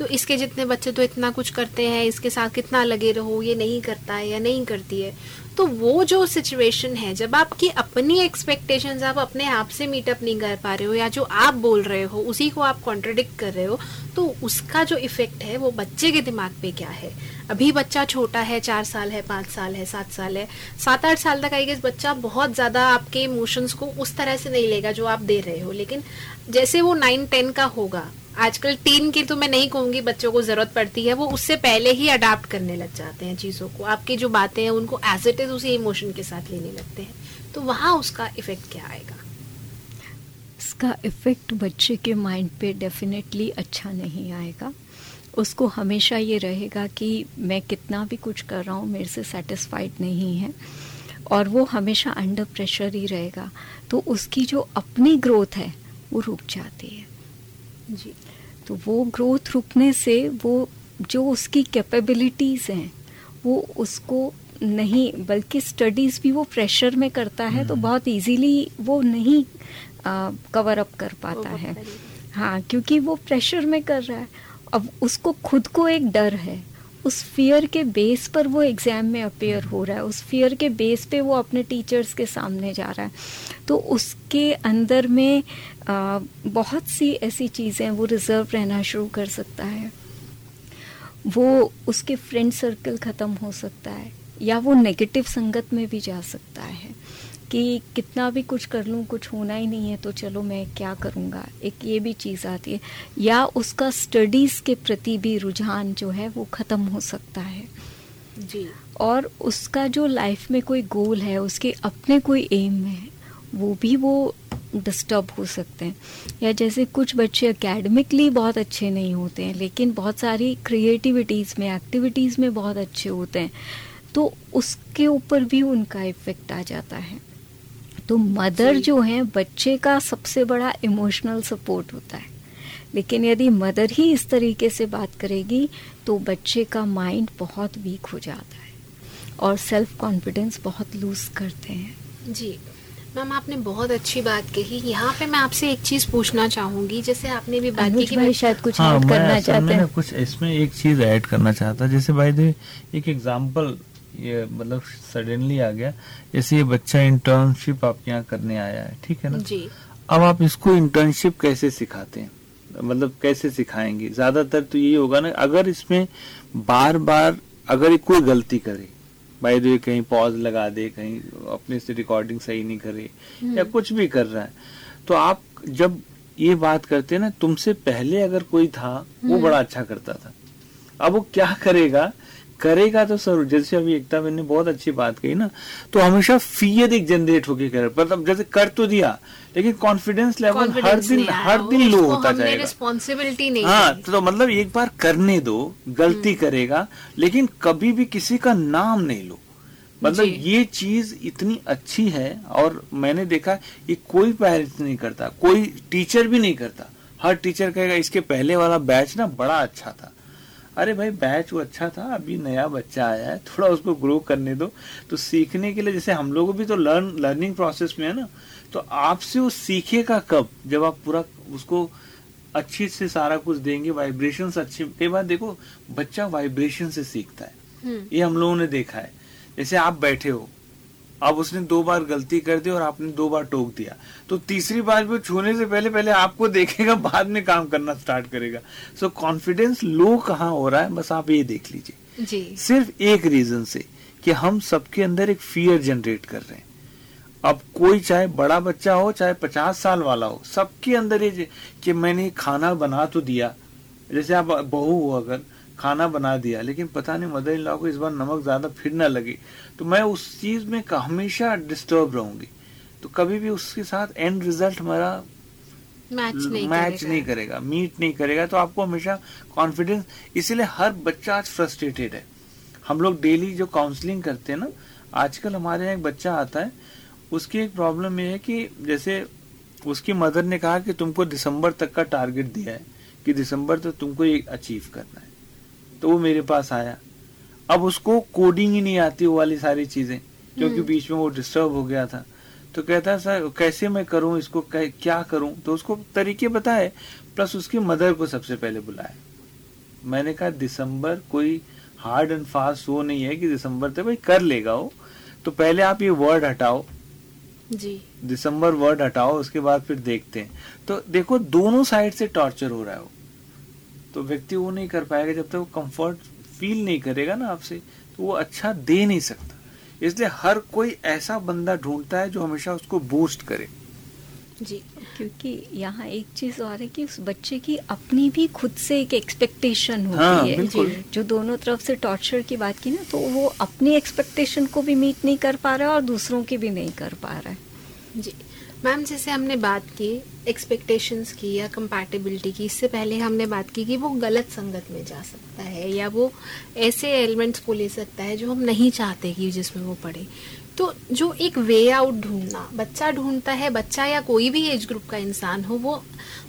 Speaker 1: तो इसके जितने बच्चे तो इतना कुछ करते हैं, इसके साथ कितना लगे रहो, ये नहीं करता है या नहीं करती है। तो वो जो सिचुएशन है, जब आपकी अपनी एक्सपेक्टेशंस आप अपने आप से मीटअप नहीं कर पा रहे हो या जो आप बोल रहे हो, उसी को आप कॉन्ट्रडिक्ट कर रहे हो तो उसका जो इफ़ेक्ट है वो बच्चे के दिमाग पे क्या है? अभी बच्चा छोटा है, चार साल है, पाँच साल है, सात साल है, सात आठ साल तक आई गेस बच्चा बहुत ज़्यादा आपके इमोशंस को उस तरह से नहीं लेगा जो आप दे रहे हो। लेकिन जैसे वो नाइन टेन का होगा आजकल टीन की तो मैं नहीं कहूँगी, बच्चों को ज़रूरत पड़ती है, वो उससे पहले ही अडाप्ट करने लग जाते हैं चीज़ों को। आपकी जो बातें हैं, उनको एज इट इज़ उसी इमोशन के साथ लेने लगते हैं। तो वहाँ उसका इफ़ेक्ट क्या आएगा?
Speaker 3: इसका इफ़ेक्ट बच्चे के माइंड पे डेफिनेटली अच्छा नहीं आएगा। उसको हमेशा ये रहेगा कि मैं कितना भी कुछ कर रहा हूँ, मेरे से सेटिस्फाइड नहीं है। और वो हमेशा अंडर प्रेशर ही रहेगा। तो उसकी जो अपनी ग्रोथ है, वो रुक जाती है।
Speaker 1: जी।
Speaker 3: तो वो ग्रोथ रुकने से वो जो उसकी कैपेबिलिटीज़ हैं वो उसको नहीं बल्कि स्टडीज़ भी वो प्रेशर में करता है तो बहुत इजीली वो नहीं कवर अप कर पाता है। हाँ क्योंकि वो प्रेशर में कर रहा है। अब उसको खुद को एक डर है उस फियर के बेस पर वो एग्ज़ाम में अपेयर हो रहा है। उस फियर के बेस पे वो अपने टीचर्स के सामने जा रहा है। तो उसके अंदर में आ, बहुत सी ऐसी चीज़ें वो रिज़र्व रहना शुरू कर सकता है। वो उसके फ्रेंड सर्कल ख़त्म हो सकता है या वो नेगेटिव संगत में भी जा सकता है। कि कितना भी कुछ कर लूँ कुछ होना ही नहीं है तो चलो मैं क्या करूँगा? एक ये भी चीज़ आती है। या उसका स्टडीज़ के प्रति भी रुझान जो है वो ख़त्म हो सकता है।
Speaker 1: जी।
Speaker 3: और उसका जो लाइफ में कोई गोल है उसके अपने कोई एम है वो भी वो डिस्टर्ब हो सकते हैं। या जैसे कुछ बच्चे एकेडमिकली बहुत अच्छे नहीं होते हैं लेकिन बहुत सारी क्रिएटिविटीज़ में एक्टिविटीज़ में बहुत अच्छे होते हैं तो उसके ऊपर भी उनका इफ़ेक्ट आ जाता है। तो मदर जो। है बच्चे का सबसे बड़ा इमोशनल सपोर्ट होता है। लेकिन यदि मदर ही इस तरीके से बात करेगी तो बच्चे का माइंड बहुत वीक हो जाता है और सेल्फ कॉन्फिडेंस बहुत लूज करते हैं।
Speaker 1: जी। मैम आपने बहुत अच्छी बात कही। यहाँ पे मैं आपसे एक चीज़ पूछना चाहूँगी। जैसे आपने भी बात की कि
Speaker 3: भाई शायद कुछ
Speaker 2: हाँ,
Speaker 3: ऐड करना चाहते हैं।
Speaker 2: कुछ इसमें एक चीज़ ऐड करना चाहता। जैसे भाई दे एक एग्जांपल ये मतलब सडनली आ गया। जैसे ये बच्चा इंटर्नशिप आपके यहाँ करने आया है ठीक है ना?
Speaker 1: जी।
Speaker 2: अब आप इसको इंटर्नशिप कैसे सिखाते हैं? मतलब कैसे सिखाएँगे? ज़्यादातर तो यही होगा ना अगर इसमें बार बार अगर कोई गलती करे भाई दे कहीं पॉज लगा दे कहीं अपने से रिकॉर्डिंग सही नहीं करे या कुछ भी कर रहा है तो आप जब ये बात करते हैं ना तुमसे पहले अगर कोई था वो बड़ा अच्छा करता था। अब वो क्या करेगा? करेगा तो सर जैसे अभी एकता बहन ने बहुत अच्छी बात कही ना तो हमेशा फियर एक जनरेट होगी करे मतलब जैसे कर तो दिया लेकिन कॉन्फिडेंस लेवल हर दिन हर दिन लो होता जाएगा।
Speaker 1: रिस्पॉन्सिबिलिटी नहीं
Speaker 2: हाँ। तो मतलब एक बार करने दो गलती
Speaker 1: हम्म।
Speaker 2: करेगा लेकिन कभी भी किसी का नाम नहीं लो। मतलब ये चीज़ इतनी अच्छी है और मैंने देखा ये कोई पेरेंट्स नहीं करता कोई टीचर भी नहीं करता। हर टीचर कहेगा इसके पहले वाला बैच ना बड़ा अच्छा था। अरे भाई बैच वो अच्छा था अभी नया बच्चा आया है थोड़ा उसको ग्रो करने दो। तो सीखने के लिए जैसे हम लोग भी तो लर्न लर्निंग प्रोसेस में है ना तो आपसे वो सीखेगा कब? जब आप पूरा उसको अच्छे से सारा कुछ देंगे वाइब्रेशंस अच्छे कई बार देखो बच्चा वाइब्रेशन से सीखता है।
Speaker 1: हम्म,
Speaker 2: ये हम लोगों ने देखा है। जैसे आप बैठे हो अब उसने दो बार गलती कर दी और आपने दो बार टोक दिया। तो तीसरी बार भी छूने से पहले पहले आपको देखेगा बाद में काम करना स्टार्ट करेगा। सो कॉन्फिडेंस लो कहाँ हो रहा है बस आप ये देख लीजिए।
Speaker 1: जी।
Speaker 2: सिर्फ़ एक रीजन से कि हम सबके अंदर एक फियर जनरेट कर रहे हैं। अब कोई चाहे बड़ा बच्चा हो चाहे पचास साल वाला हो सबके अंदर ये कि मैंने खाना बना तो दिया। जैसे आप बहू हो अगर खाना बना दिया लेकिन पता नहीं मदर इन लॉ को इस बार नमक ज़्यादा फिर ना लगे। तो मैं उस चीज़ में हमेशा डिस्टर्ब रहूँगी। तो कभी भी उसके साथ एंड रिज़ल्ट हमारा
Speaker 1: मैच नहीं
Speaker 2: मैच
Speaker 1: करेगा।
Speaker 2: नहीं करेगा मीट नहीं करेगा। तो आपको हमेशा कॉन्फिडेंस इसीलिए हर बच्चा आज फ्रस्ट्रेटेड है। हम लोग डेली जो काउंसलिंग करते हैं ना आजकल हमारे यहाँ एक बच्चा आता है उसकी एक प्रॉब्लम ये है कि जैसे उसकी मदर ने कहा कि तुमको दिसंबर तक का टारगेट दिया है कि दिसंबर तक तो तुमको ये अचीव करना है। तो वो मेरे पास आया। अब उसको कोडिंग ही नहीं आती वो वाली सारी चीज़ें क्योंकि
Speaker 1: हम्म।
Speaker 2: बीच में वो डिस्टर्ब हो गया था। तो कहता है सर कैसे मैं करूँ इसको? क्या करूँ? तो उसको तरीके बताए प्लस उसकी मदर को सबसे पहले बुलाया। मैंने कहा दिसंबर कोई हार्ड एंड फास्ट वो नहीं है कि दिसंबर तक भाई कर लेगा वो। तो पहले आप ये वर्ड हटाओ।
Speaker 1: जी।
Speaker 2: दिसंबर वर्ड हटाओ उसके बाद फिर देखते हैं। तो देखो दोनों साइड से टॉर्चर हो रहा है वो। तो व्यक्ति वो नहीं कर पाएगा जब तक वो कंफर्ट फील नहीं करेगा ना आपसे तो वो अच्छा दे नहीं सकता। इसलिए हर कोई ऐसा बंदा ढूंढता है जो हमेशा उसको बूस्ट करे।
Speaker 1: जी
Speaker 3: क्योंकि यहाँ एक चीज़ और है कि उस बच्चे की अपनी भी खुद से एक एक्सपेक्टेशन होती
Speaker 2: हाँ,
Speaker 3: है। जो दोनों तरफ़ से टॉर्चर की बात की ना तो वो अपनी एक्सपेक्टेशन को भी मीट नहीं कर पा रहा है और दूसरों की भी नहीं कर पा रहा है।
Speaker 1: जी। मैम जैसे हमने बात की एक्सपेक्टेशंस की या कंपैटिबिलिटी की, इससे पहले हमने बात की कि वो गलत संगत में जा सकता है या वो ऐसे एलिमेंट्स को ले सकता है जो हम नहीं चाहते कि जिसमें वो पढ़े। तो जो एक वे आउट ढूंढना, बच्चा ढूंढता है, बच्चा या कोई भी एज ग्रुप का इंसान हो, वो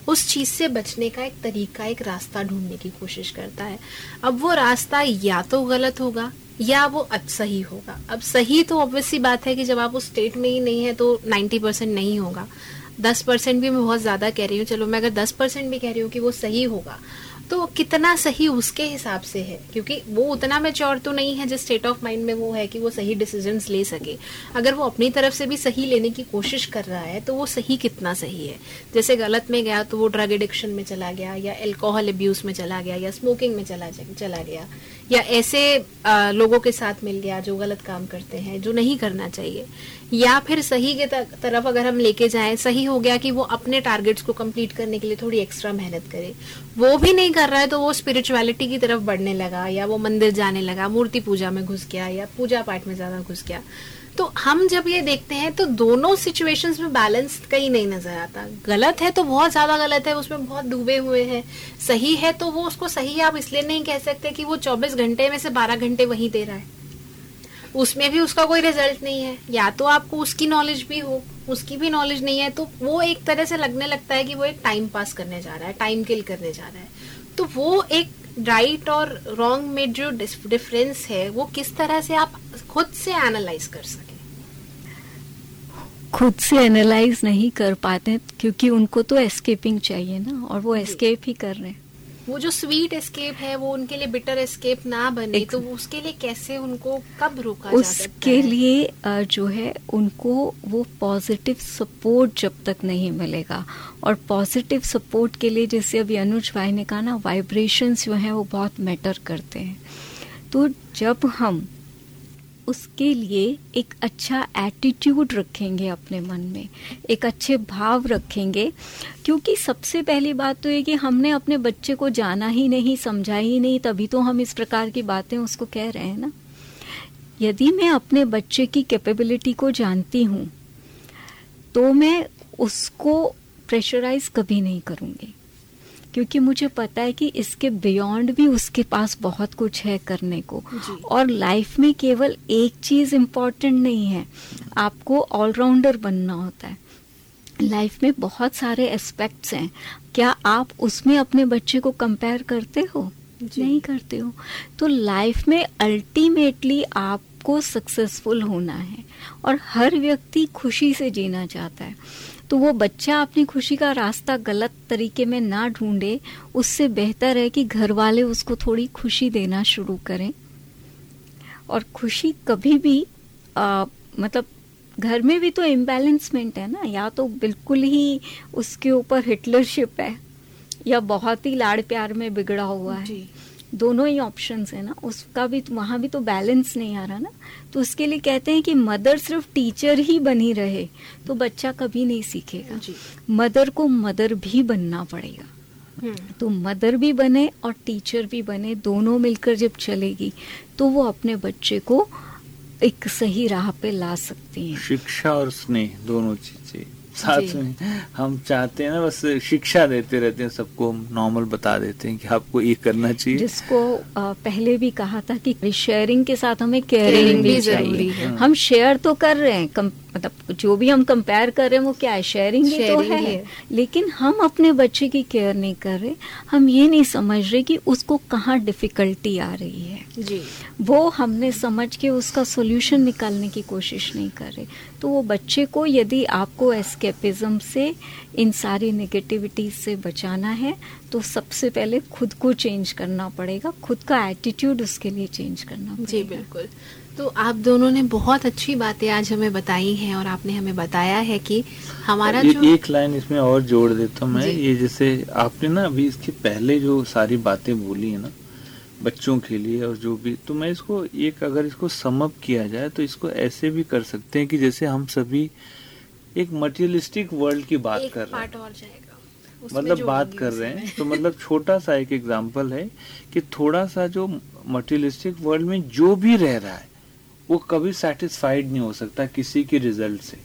Speaker 1: उस चीज़ से बचने का एक तरीका, एक रास्ता ढूँढने की कोशिश करता है। अब वो रास्ता या तो गलत होगा, या वो अब सही होगा। अब सही तो ऑब्वियसली बात है कि जब आप उस स्टेट में ही नहीं है तो 90 परसेंट नहीं होगा। 10 परसेंट भी मैं बहुत ज़्यादा कह रही हूँ। चलो, मैं अगर 10 परसेंट भी कह रही हूँ कि वो सही होगा तो कितना सही उसके हिसाब से है? क्योंकि वो उतना मेच्योर तो नहीं है जिस स्टेट ऑफ़ माइंड में वो है कि वो सही डिसीज़न ले सके। अगर वो अपनी तरफ़ से भी सही लेने की कोशिश कर रहा है तो वो सही कितना सही है? जैसे गलत में गया तो वो ड्रग एडिक्शन में चला गया या एल्कोहल अब्यूज में चला गया या स्मोकिंग में चला चला गया या ऐसे आ, लोगों के साथ मिल गया जो गलत काम करते हैं जो नहीं करना चाहिए। या फिर सही के तरफ़ अगर हम लेके जाएँ, सही हो गया कि वो अपने टारगेट्स को कंप्लीट करने के लिए थोड़ी एक्स्ट्रा मेहनत करे। वो भी नहीं कर रहा है तो वो स्पिरिचुअलिटी की तरफ़ बढ़ने लगा, या वो मंदिर जाने लगा, मूर्ति पूजा में घुस गया, या पूजा पाठ में ज़्यादा घुस गया। तो हम जब ये देखते हैं तो दोनों सिचुएशंस में बैलेंस कहीं नहीं नज़र आता। गलत है तो बहुत ज़्यादा गलत है, उसमें बहुत डूबे हुए हैं। सही है तो वो उसको सही आप इसलिए नहीं कह सकते कि वो 24 घंटे में से 12 घंटे वही दे रहा है। उसमें भी उसका कोई रिज़ल्ट नहीं है। या तो आपको उसकी नॉलेज भी हो उसकी भी नॉलेज नहीं है तो वो एक तरह से लगने लगता है कि वो एक टाइम पास करने जा रहा है टाइम किल करने जा रहा है। तो वो एक राइट और रॉन्ग में जो डिफरेंस है वो किस तरह से आप खुद से एनालाइज कर सके?
Speaker 3: खुद से एनालाइज नहीं कर पाते क्योंकि उनको तो एस्केपिंग चाहिए ना और वो एस्केप ही कर रहे हैं।
Speaker 1: वो जो स्वीट एस्केप है वो उनके लिए बिटर एस्केप ना बने तो उसके लिए कैसे उनको कब रोका
Speaker 3: उसके लिए जो है उनको वो पॉजिटिव सपोर्ट जब तक नहीं मिलेगा। और पॉजिटिव सपोर्ट के लिए जैसे अभी अनुज भाई ने कहा ना वाइब्रेशंस जो है वो बहुत मैटर करते हैं। तो जब हम उसके लिए एक अच्छा एटीट्यूड रखेंगे अपने मन में, एक अच्छे भाव रखेंगे। क्योंकि सबसे पहली बात तो ये कि हमने अपने बच्चे को जाना ही नहीं, समझा ही नहीं, तभी तो हम इस प्रकार की बातें उसको कह रहे हैं ना। यदि मैं अपने बच्चे की कैपेबिलिटी को जानती हूँ तो मैं उसको प्रेशराइज कभी नहीं करूँगी। क्योंकि मुझे पता है कि इसके बियॉन्ड भी उसके पास बहुत कुछ है करने को। और लाइफ में केवल एक चीज़ इम्पोर्टेंट नहीं है आपको ऑलराउंडर बनना होता है। लाइफ में बहुत सारे एस्पेक्ट्स हैं। क्या आप उसमें अपने बच्चे को कंपेयर करते हो? नहीं करते हो। तो लाइफ में अल्टीमेटली आपको सक्सेसफुल होना है और हर व्यक्ति खुशी से जीना चाहता है। तो वो बच्चा अपनी खुशी का रास्ता गलत तरीके में ना ढूंढे उससे बेहतर है कि घर वाले उसको थोड़ी खुशी देना शुरू करें। और खुशी कभी भी आ, मतलब घर में भी तो इम्बैलेंसमेंट है ना या तो बिल्कुल ही उसके ऊपर हिटलरशिप है या बहुत ही लाड़ प्यार में बिगड़ा हुआ है। दोनों ही ऑप्शंस है ना उसका भी तो, वहाँ भी तो बैलेंस नहीं आ रहा ना। तो उसके लिए कहते हैं कि मदर सिर्फ़ टीचर ही बनी रहे तो बच्चा कभी नहीं सीखेगा। मदर को मदर भी बनना पड़ेगा। हम्म। तो मदर भी बने और टीचर भी बने दोनों मिलकर जब चलेगी तो वो अपने बच्चे को एक सही राह पे ला सकती है।
Speaker 2: शिक्षा और स्नेह दोनों चीज़ें। साथ में हम चाहते हैं ना बस शिक्षा देते रहते हैं सबको नॉर्मल बता देते हैं कि आपको ये करना चाहिए।
Speaker 3: जिसको पहले भी कहा था कि शेयरिंग के साथ हमें केयरिंग भी चाहिए। हम शेयर तो कर रहे हैं मतलब जो भी हम कंपेयर कर रहे हैं वो क्या है? शेयरिंग ही तो है।, है। लेकिन हम अपने बच्चे की केयर नहीं कर रहे। हम ये नहीं समझ रहे कि उसको कहाँ डिफिकल्टी आ रही है। जी। वो हमने समझ के उसका सोल्यूशन निकालने की कोशिश नहीं कर रहे। तो वो बच्चे को यदि आपको एस्केपिज्म से इन सारी नेगेटिविटी से बचाना है तो सबसे पहले खुद को चेंज करना पड़ेगा। खुद का एटीट्यूड उसके लिए चेंज करना पड़ेगा।
Speaker 1: जी बिल्कुल। तो आप दोनों ने बहुत अच्छी बातें आज हमें बताई हैं और आपने हमें बताया है कि हमारा जो
Speaker 2: एक लाइन इसमें और जोड़ देता हूँ मैं। ये जैसे आपने ना अभी इसके पहले जो सारी बातें बोली है ना बच्चों के लिए और जो भी तो मैं इसको एक अगर इसको समअप किया जाए तो इसको ऐसे भी कर सकते हैं कि जैसे हम सभी एक मटेरियलिस्टिक वर्ल्ड की बात कर रहे हैं। मतलब बात कर रहे हैं। तो मतलब छोटा सा एक एग्ज़ाम्पल है कि थोड़ा सा जो मटेरियलिस्टिक वर्ल्ड में जो भी रह रहा है वो कभी सेटिस्फाइड नहीं हो सकता किसी के रिज़ल्ट से।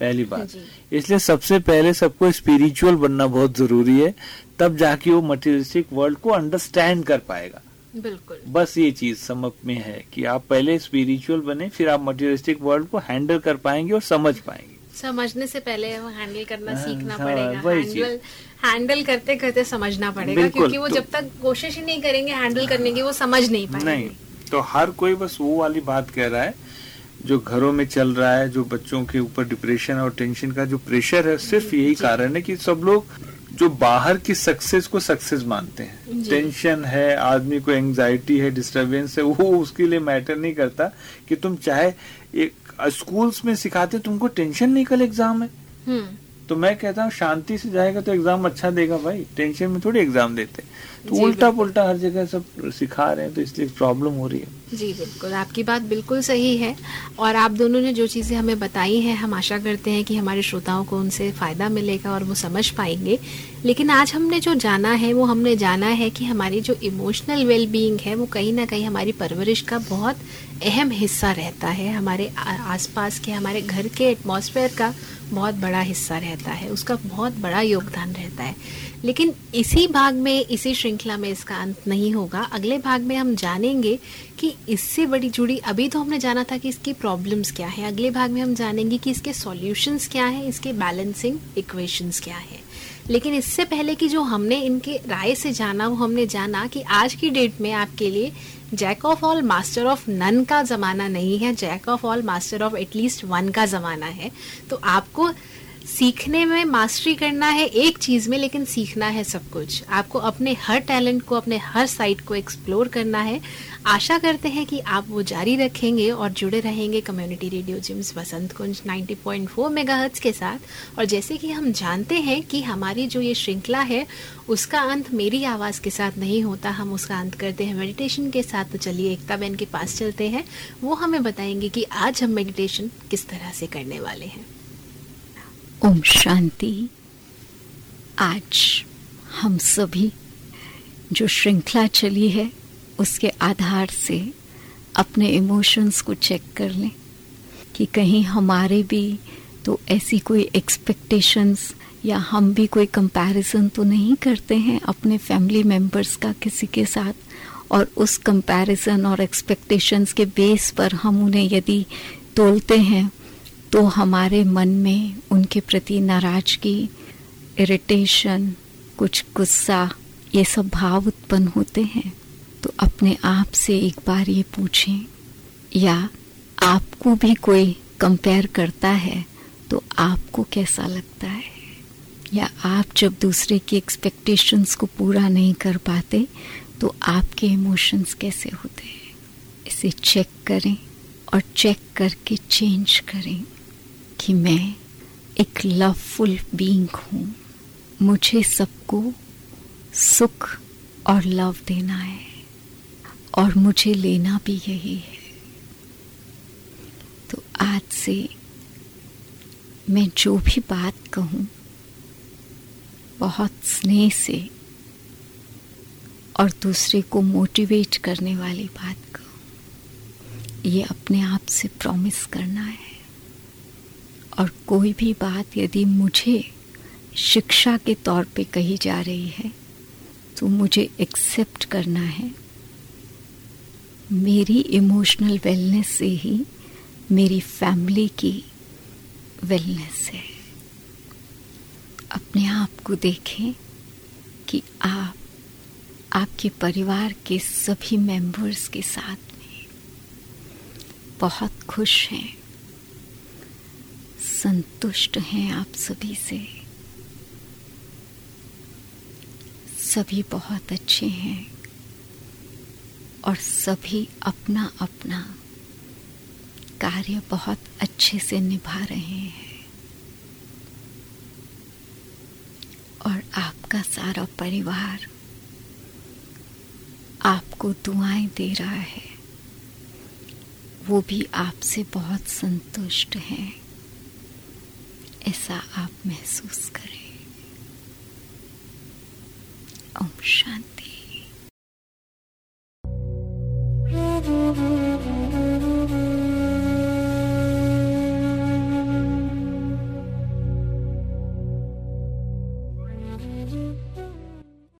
Speaker 2: पहली बात। इसलिए सबसे पहले सबको स्पिरिचुअल बनना बहुत ज़रूरी है तब जाके वो मटेरियलिस्टिक वर्ल्ड को अंडरस्टैंड कर पाएगा।
Speaker 1: बिल्कुल।
Speaker 2: बस ये चीज़ समझ में है कि आप पहले स्पिरिचुअल बने फिर आप मटेरियलिस्टिक वर्ल्ड को हैंडल कर पाएँगे और समझ पाएँगे।
Speaker 1: समझने से पहले वो हैंडल करना हाँ, सीखना हाँ, पड़ेगा। हैंडल हैंडल करते करते समझना पड़ेगा क्योंकि वो तो, जब तक कोशिश ही नहीं करेंगे हैंडल करने की वो समझ नहीं पाएँगे। नहीं।
Speaker 2: तो हर कोई बस वो वाली बात कह रहा है जो घरों में चल रहा है जो बच्चों के ऊपर डिप्रेशन और टेंशन का जो प्रेशर है सिर्फ़ यही कारण है कि सब लोग जो बाहर की सक्सेस को सक्सेस मानते हैं। टेंशन है आदमी को एंजाइटी है डिस्टरबेंस है वो उसके लिए मैटर नहीं करता कि तुम चाहे एक स्कूल्स में सिखाते तुमको टेंशन नहीं कल एग्ज़ाम है। हम्म। तो मैं कहता हूँ शांति से जाएगा तो एग्ज़ाम अच्छा देगा भाई। टेंशन में थोड़ी एग्ज़ाम देते। तो उल्टा। पुल्टा हर जगह सब सिखा रहे हैं तो इसलिए प्रॉब्लम हो रही है।
Speaker 1: जी बिल्कुल। आपकी बात बिल्कुल सही है और आप दोनों ने जो चीज़ें हमें बताई हैं हम आशा करते हैं कि हमारे श्रोताओं को उनसे फ़ायदा मिलेगा और वो समझ पाएँगे। लेकिन आज हमने जो जाना है वो हमने जाना है कि हमारी जो इमोशनल वेल बीइंग है वो कहीं ना कहीं हमारी परवरिश का बहुत अहम हिस्सा रहता है। हमारे आसपास के हमारे घर के एटमॉस्फेयर का बहुत बड़ा हिस्सा रहता है। उसका बहुत बड़ा योगदान रहता है। लेकिन इसी भाग में, इसी श्रृंखला में इसका अंत नहीं होगा। अगले भाग में हम जानेंगे कि इससे बड़ी जुड़ी, अभी तो हमने जाना था कि इसकी प्रॉब्लम्स क्या है। अगले भाग में हम जानेंगे कि इसके सॉल्यूशंस क्या हैं, इसके बैलेंसिंग इक्वेशंस क्या हैं। लेकिन इससे पहले कि जो हमने इनके राय से जाना वो हमने जाना कि आज की डेट में आपके लिए jack of all master of none का ज़माना नहीं है। Jack of all master of at least one का ज़माना है। तो आपको सीखने में मास्टरी करना है एक चीज़ में, लेकिन सीखना है सब कुछ। आपको अपने हर टैलेंट को, अपने हर साइड को एक्सप्लोर करना है। आशा करते हैं कि आप वो जारी रखेंगे और जुड़े रहेंगे community radio JIMS Vasant Kunj 90.4 megahertz के साथ। और जैसे कि हम जानते हैं कि हमारी जो ये श्रृंखला है, उसका अंत मेरी आवाज़ के साथ नहीं होता। हम उसका अंत करते हैं मेडिटेशन के साथ। तो चलिए, एकता बहन के पास चलते हैं। वो हमें बताएँगे कि आज हम मेडिटेशन किस तरह से करने वाले हैं।
Speaker 3: ओम शांति। आज हम सभी जो श्रृंखला चली है, उसके आधार से अपने इमोशंस को चेक कर लें कि कहीं हमारे भी तो ऐसी कोई एक्सपेक्टेशंस या हम भी कोई कंपैरिजन तो नहीं करते हैं अपने फैमिली मेंबर्स का किसी के साथ? और उस कंपैरिजन और एक्सपेक्टेशंस के बेस पर हम उन्हें यदि तोलते हैं तो हमारे मन में उनके प्रति नाराज़गी इरिटेशन कुछ गुस्सा, ये सब भाव उत्पन्न होते हैं। तो अपने आप से एक बार ये पूछें, या आपको भी कोई कंपेयर करता है तो आपको कैसा लगता है? या आप जब दूसरे की एक्सपेक्टेशंस को पूरा नहीं कर पाते तो आपके इमोशंस कैसे होते हैं? इसे चेक करें और चेक करके चेंज करें। कि मैं एक लवफुल बींग हूँ। मुझे सबको सुख और लव देना है और मुझे लेना भी यही है। तो आज से मैं जो भी बात कहूँ, बहुत स्नेह से और दूसरे को मोटिवेट करने वाली बात कहूँ। ये अपने आप से प्रॉमिस करना है। और कोई भी बात यदि मुझे शिक्षा के तौर पे कही जा रही है तो मुझे एक्सेप्ट करना है। मेरी इमोशनल वेलनेस से ही मेरी फैमिली की वेलनेस है। अपने आप को देखें कि आप, आपके परिवार के सभी मेंबर्स के साथ में बहुत खुश हैं। संतुष्ट हैं आप सभी से। सभी बहुत अच्छे हैं और सभी अपना अपना कार्य बहुत अच्छे से निभा रहे हैं। और आपका सारा परिवार आपको दुआएँ दे रहा है। वो भी आपसे बहुत संतुष्ट हैं। ऐसा आप महसूस करें। ओम शांति।